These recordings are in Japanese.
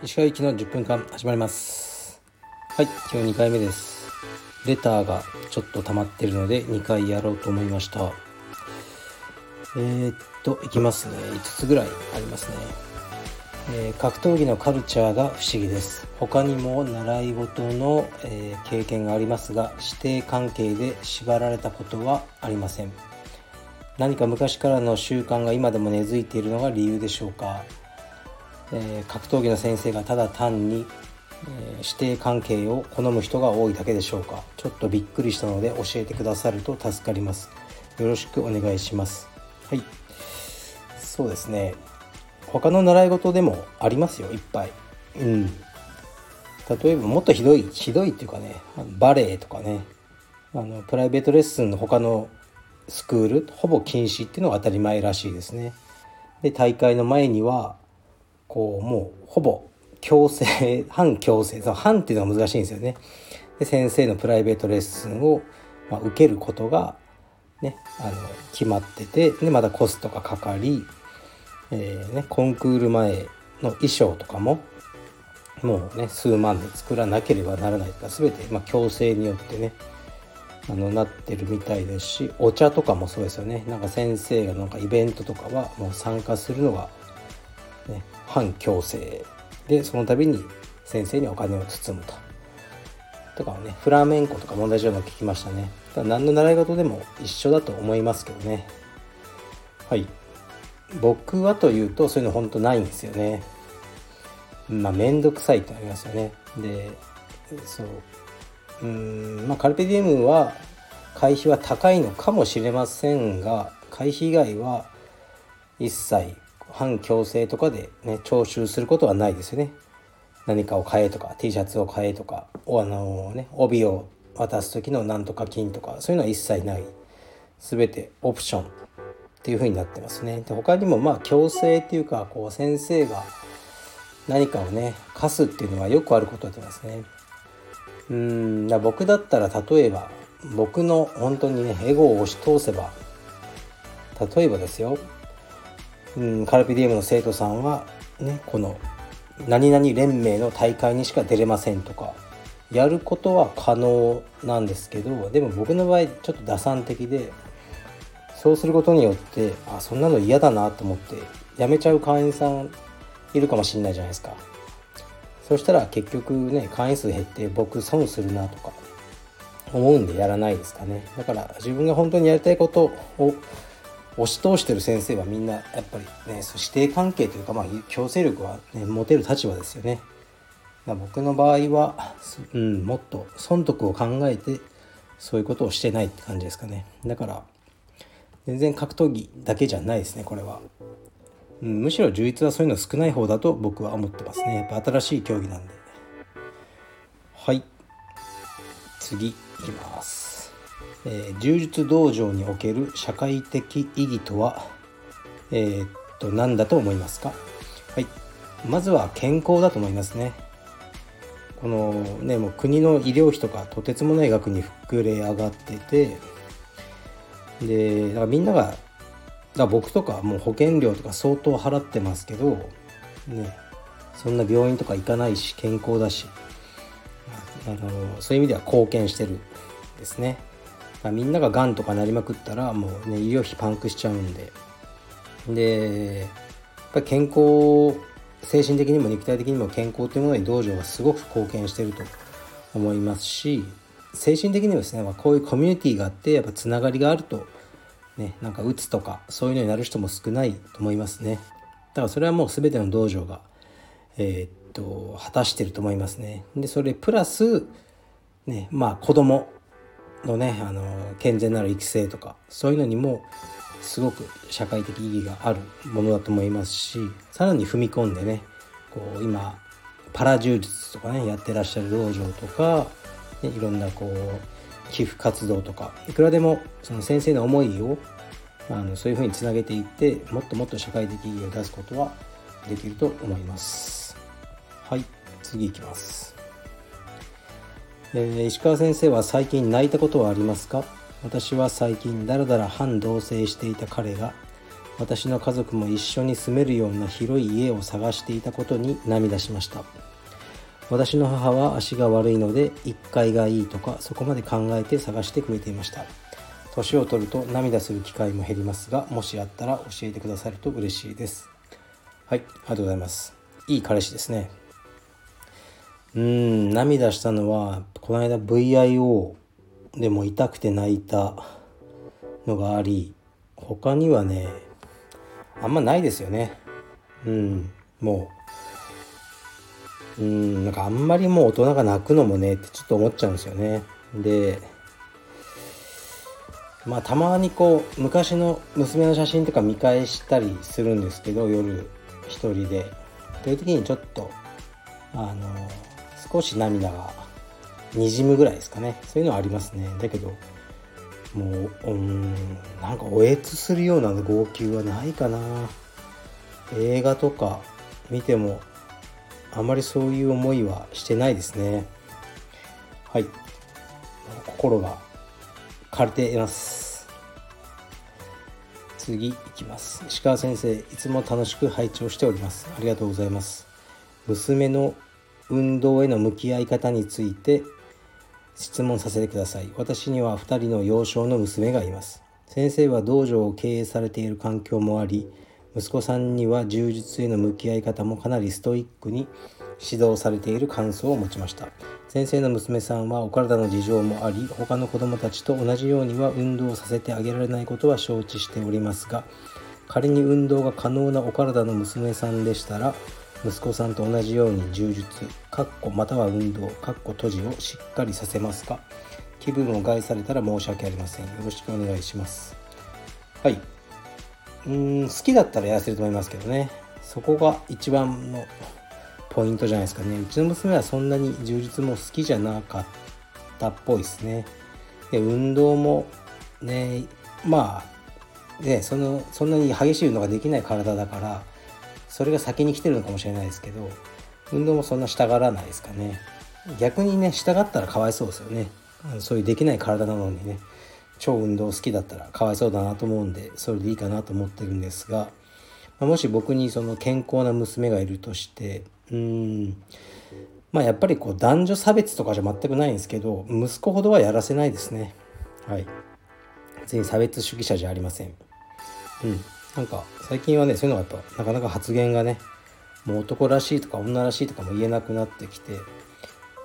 石川行きの10分間始まります。はい今日2回目です。レターがちょっと溜まってるので2回やろうと思いました。えー、っといきますね。5つぐらいありますね、えー、格闘技のカルチャーが不思議です。他にも習い事の、えー、経験がありますが指定関係で縛られたことはありません。何か昔からの習慣が今でも根付いているのが理由でしょうか？えー、格闘技の先生がただ単に、えー、指定関係を好む人が多いだけでしょうか？ちょっとびっくりしたので教えてくださると助かります。よろしくお願いします。はい。そうですね。他の習い事でもありますよ。いっぱい。うん。例えばもっとひどいひどいっていうかねバレエとかね。あのプライベートレッスンの他のスクールほぼ禁止っていうのが当たり前らしいですねで大会の前にはこうもうほぼ強制 反強制その反っていうのが難しいんですよね。で先生のプライベートレッスンを、まあ、受けることが、ね、あの決まっててでまたコストがかかり、えーね、コンクール前の衣装とかももうね数万で作らなければならないとか全て、まあ、強制によってねあのなってるみたいですしお茶とかもそうですよねなんか先生がなんかイベントとかはもう参加するのがね、反強制でその度に先生にお金を包むと。とかはねフラメンコとかも同じような聞きましたね。だ何の習い事でも一緒だと思いますけどね。はい。僕はというとそういうの本当ないんですよね。まあ面倒くさいってありますよね。で、そう。うん、まあカルペディエムは会費は高いのかもしれませんが、会費以外は一切反強制とかでね徴収することはないですよね。何かを買えとか T シャツを買えとかあのね帯を渡す時のなんとか金とかそういうのは一切ない。全てオプションっていう風になってますね。で他にもまあ強制っていうかこう先生が何かをね課すっていうのはよくあることだと思いますね。うんだ僕だったら例えば僕の本当にねエゴを押し通せば例えばですよ。うん、カルピディエムの生徒さんはねこの何々連盟の大会にしか出れませんとかやることは可能なんですけどでも僕の場合ちょっと打算的でそうすることによってあそんなの嫌だなと思ってやめちゃう会員さんいるかもしれないじゃないですか。そしたら結局ね会員数減って僕損するなとか思うんでやらないですかねだから自分が本当にやりたいことを押し通してる先生はみんなやっぱりね指定関係というかまあ強制力は、ね、持てる立場ですよね。ま、僕の場合は、うん、もっと損得を考えてそういうことをしてないって感じですかね。だから全然格闘技だけじゃないですねこれは。うん、むしろ充実はそういうの少ない方だと僕は思ってますね。やっぱ新しい競技なんで。はい次いきます。えー、柔術道場における社会的意義とは、えー、っと何だと思いますか？はいまずは健康だと思いますねこのねもう国の医療費とかとてつもない額に膨れ上がっててでだからみんながだ僕とかもう保険料とか相当払ってますけどねそんな病院とか行かないし健康だしあのそういう意味では貢献してるですね。みんなががんとかなりまくったらもうね医療費パンクしちゃうんで。でやっぱり健康精神的にも肉体的にも健康というものに道場はすごく貢献してると思いますし精神的にもですね、まあ、こういうコミュニティがあってやっぱつながりがあるとねなんかうつとかそういうのになる人も少ないと思いますね。だからそれはもう全ての道場がえー、っと果たしてると思いますね。でそれプラスねまあ子供のねあの健全なる育成とかそういうのにもすごく社会的意義があるものだと思いますしさらに踏み込んでねこう今パラ柔術とかねやってらっしゃる道場とか、ね、いろんなこう寄付活動とかいくらでもその先生の思いをあのそういうふうにつなげていってもっともっと社会的意義を出すことはできると思います。はい次いきます。えー、石川先生は最近泣いたことはありますか？私は最近だらだら半同棲していた彼が私の家族も一緒に住めるような広い家を探していたことに涙しました私の母は足が悪いので1階がいいとかそこまで考えて探してくれていました。年を取ると涙する機会も減りますがもしあったら教えてくださると嬉しいです。はいありがとうございます。いい彼氏ですね。うん涙したのはこの間 VIO でも痛くて泣いたのがあり他にはねあんまないですよね。うんもううんなんかあんまりもう大人が泣くのもねってちょっと思っちゃうんですよね。でまあたまにこう昔の娘の写真とか見返したりするんですけど夜一人で。そういう時にちょっとあの少し涙がにじむぐらいですかね。そういうのはありますね。だけどもううんなんかおえつするような号泣はないかな。映画とか見てもあまりそういう思いはしてないですね。はい。心が枯れています。次いきます石川先生いつも楽しく拝聴しております。ありがとうございます。娘の運動への向き合い方について質問させてください。私には2人の幼少の娘がいます。先生は道場を経営されている環境もあり息子さんには柔術への向き合い方もかなりストイックに指導されている感想を持ちました。先生の娘さんはお体の事情もあり他の子どもたちと同じようには運動をさせてあげられないことは承知しておりますが仮に運動が可能なお体の娘さんでしたら息子さんと同じように柔術かっこまたは運動かっこ閉じをしっかりさせますか？気分を害されたら申し訳ありません。よろしくお願いします。はい。うん好きだったらやらせると思いますけどね。そこが一番のポイントじゃないですかね。うちの娘はそんなに充実も好きじゃなかったっぽいですね。で運動もねまあねそのそんなに激しい運動ができない体だからそれが先に来てるのかもしれないですけど運動もそんなしたがらないですかね。逆にねしたがったらかわいそうですよね。あのそういうできない体なのにね。超運動好きだったらかわいそうだなと思うんでそれでいいかなと思ってるんですが、ま、もし僕にその健康な娘がいるとしてうんまあやっぱりこう男女差別とかじゃ全くないんですけど息子ほどはやらせないですね。はい。別に差別主義者じゃありません。うん。なんか最近はねそういうのがやっぱなかなか発言がねもう男らしいとか女らしいとかも言えなくなってきて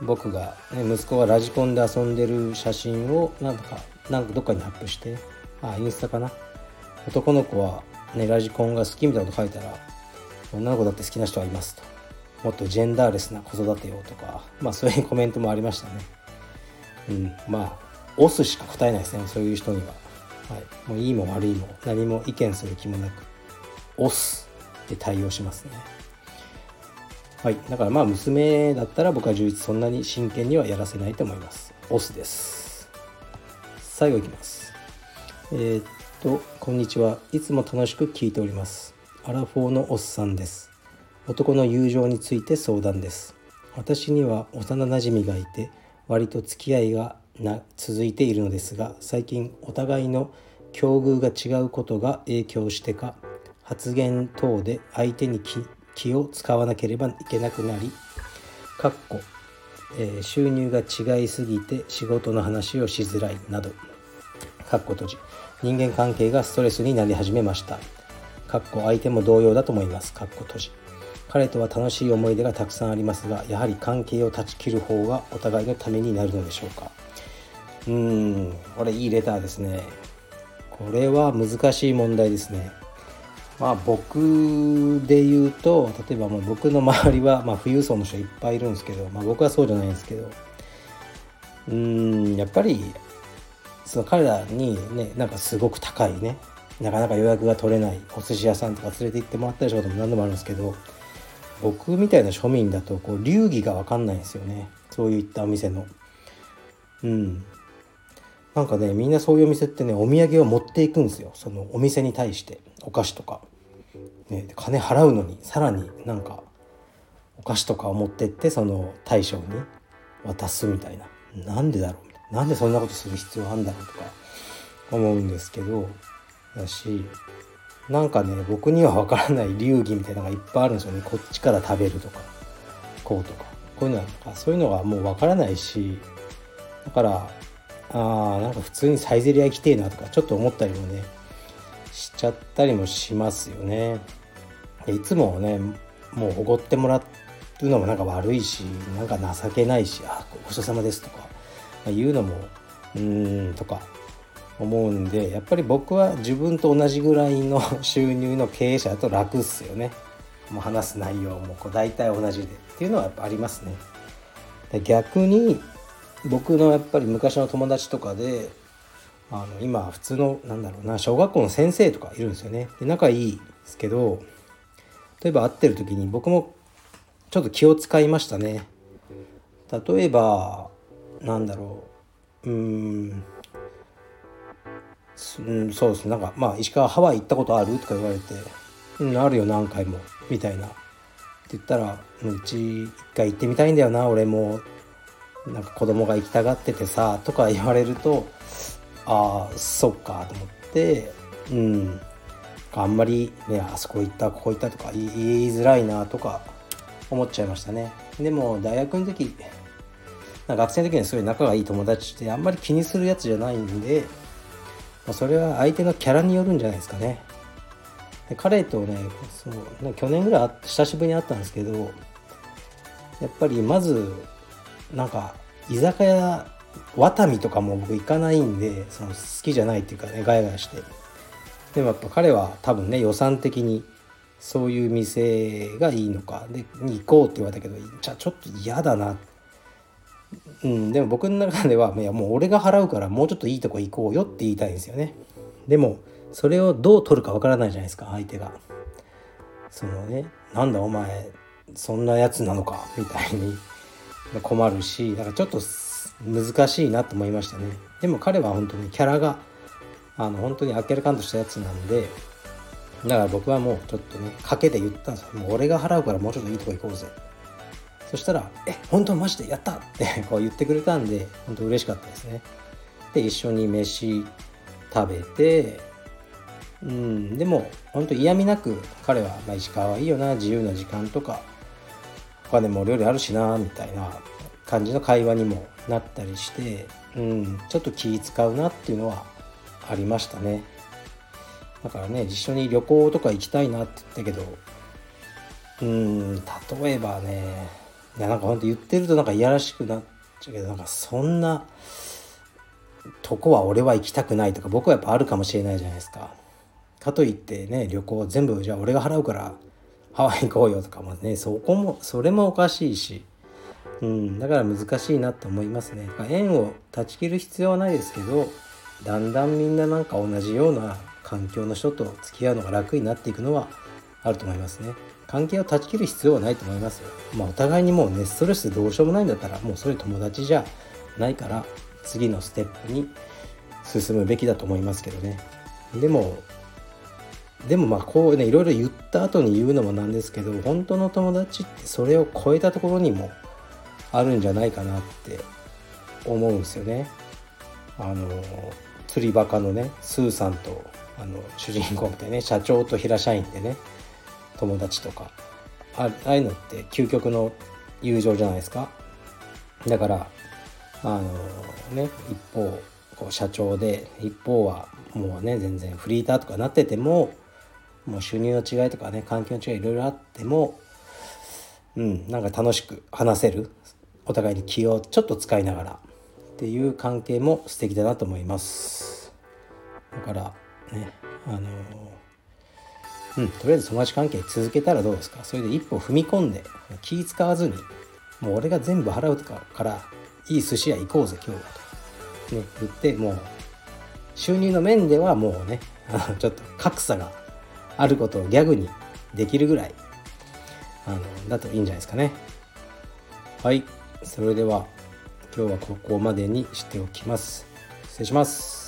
僕が、ね、息子がラジコンで遊んでる写真をなんとかなんかどっかにアップしてあインスタかな？男の子は、ね、ラジコンが好きみたいなこと書いたら女の子だって好きな人はいますと。もっとジェンダーレスな子育てをとかまあそういうコメントもありましたね。うんまあ押すしか答えないですねそういう人には、はい、もういいも悪いも何も意見する気もなく押すで対応しますね。はいだからまあ娘だったら僕は充実そんなに真剣にはやらせないと思います。押すです。最後いきます。えー、っとこんにちは。いつも楽しく聞いております。アラフォーのおっさんです。男の友情について相談です。私には幼なじみがいて割と付き合いがな続いているのですが最近お互いの境遇が違うことが影響してか発言等で相手に気を使わなければいけなくなりかっこ、えー、収入が違いすぎて仕事の話をしづらいなど。かっこ閉じ。人間関係がストレスになり始めました。かっこ相手も同様だと思います。かっこ閉じ。彼とは楽しい思い出がたくさんありますがやはり関係を断ち切る方がお互いのためになるのでしょうか。うーん。これいいレターですね。これは難しい問題ですね。まあ僕で言うと例えばもう僕の周りは、まあ、富裕層の人いっぱいいるんですけど、まあ、僕はそうじゃないんですけど。うーん。やっぱりその彼らにねなんかすごく高いねなかなか予約が取れないお寿司屋さんとか連れて行ってもらったりしたことも何度もあるんですけど僕みたいな庶民だとこう流儀が分かんないんですよね。そういったお店の。うん。なんかねみんなそういうお店ってねお土産を持っていくんですよ。そのお店に対してお菓子とか、ね、金払うのにさらになんかお菓子とかを持ってってその大将に渡すみたいな。なんでだろうなんでそんなことする必要あんだろうとか思うんですけどだしなんかね僕には分からない流儀みたいなのがいっぱいあるんですよね。こっちから食べるとかこうとか。こういうのはそういうのがもう分からないしだからあーなんか普通にサイゼリヤ行きてえなとかちょっと思ったりもねしちゃったりもしますよね。いつもねもうおごってもらうのもなんか悪いしなんか情けないし「あごちそうさまです」とか、言うのもうーんとか思うんでやっぱり僕は自分と同じぐらいの 収入の経営者だと楽っすよね。もう話す内容もこう大体同じでっていうのはやっぱありますね。逆に僕のやっぱり昔の友達とかであの今普通のなんだろうな小学校の先生とかいるんですよね。で仲いいですけど例えば会ってる時に僕もちょっと気を使いましたね。例えばなんだろう。うん。うんそうですね。なんかまあ石川ハワイ行ったことあるとか言われて「うんあるよ何回も」みたいな。って言ったら「うち一回行ってみたいんだよな俺も。なんか子供が行きたがっててさ」とか言われるとああそっかと思ってうん。あんまりねあそこ行ったここ行ったとか言いづらいなとか思っちゃいましたね。でも大学の時学生の時にすごい仲がいい友達ってあんまり気にするやつじゃないんでまあそれは相手のキャラによるんじゃないですかね。で彼とねそう去年ぐらい久しぶりに会ったんですけどやっぱりまずなんか居酒屋ワタミとかも僕行かないんでその好きじゃないっていうかねガヤガヤして。でもやっぱ彼は多分ね予算的にそういう店がいいのかでに行こうって言われたけどじゃあちょっと嫌だなっうんでも僕の中ではいやもう俺が払うからもうちょっといいとこ行こうよって言いたいんですよね。でもそれをどう取るかわからないじゃないですか相手が。そのねなんだお前そんなやつなのかみたいに。困るしだからちょっと難しいなと思いましたね。でも彼は本当にキャラがあの本当にあっけらかんとしたやつなんでだから僕はもうちょっとね賭けで言ったんですよ。もう俺が払うからもうちょっといいとこ行こうぜ。そしたら「え本当マジでやった!」って こう言ってくれたんで本当嬉しかったですねで一緒に飯食べてうんでも本当嫌味なく彼は、まあ、石川はいいよな自由な時間とかお金も料理あるしなみたいな感じの会話にもなったりして、うん、ちょっと気使うなっていうのはありましたねだからね一緒に旅行とか行きたいなって言ったけどうん例えばねいやなんかほんと言ってるとなんかいやらしくなっちゃうけどなんかそんなとこは俺は行きたくないとか僕はやっぱあるかもしれないじゃないですか。かといってね旅行全部じゃあ俺が払うからハワイ行こうよとかもねそこもそれもおかしいし、うん、だから難しいなと思いますね。縁を断ち切る必要はないですけどだんだんみんななんか同じような環境の人と付き合うのが楽になっていくのはあると思いますね。関係を断ち切る必要はないと思いますよ。まあお互いにもうねストレスどうしようもないんだったらもうそれ友達じゃないから次のステップに進むべきだと思いますけどね。でもでもまあこうねいろいろ言った後に言うのもなんですけど本当の友達ってそれを超えたところにもあるんじゃないかなって思うんですよね。あの釣りバカのねスーさんとあの主人公みたいね社長と平社員でね友達とか。ああいうのって究極の友情じゃないですか。だからあのね一方こう社長で一方はもうね全然フリーターとかなっててももう収入の違いとかね環境の違いいろいろあってもうんなんか楽しく話せるお互いに気をちょっと使いながらっていう関係も素敵だなと思います。だからねあのうんとりあえず友達関係続けたらどうですか？それで一歩踏み込んで気使わずにもう俺が全部払うとかからいい寿司屋行こうぜ今日はと、ね、言ってもう収入の面ではもうね ちょっと格差があることをギャグにできるぐらいあのだといいんじゃないですかね。はい。それでは今日はここまでにしておきます。失礼します。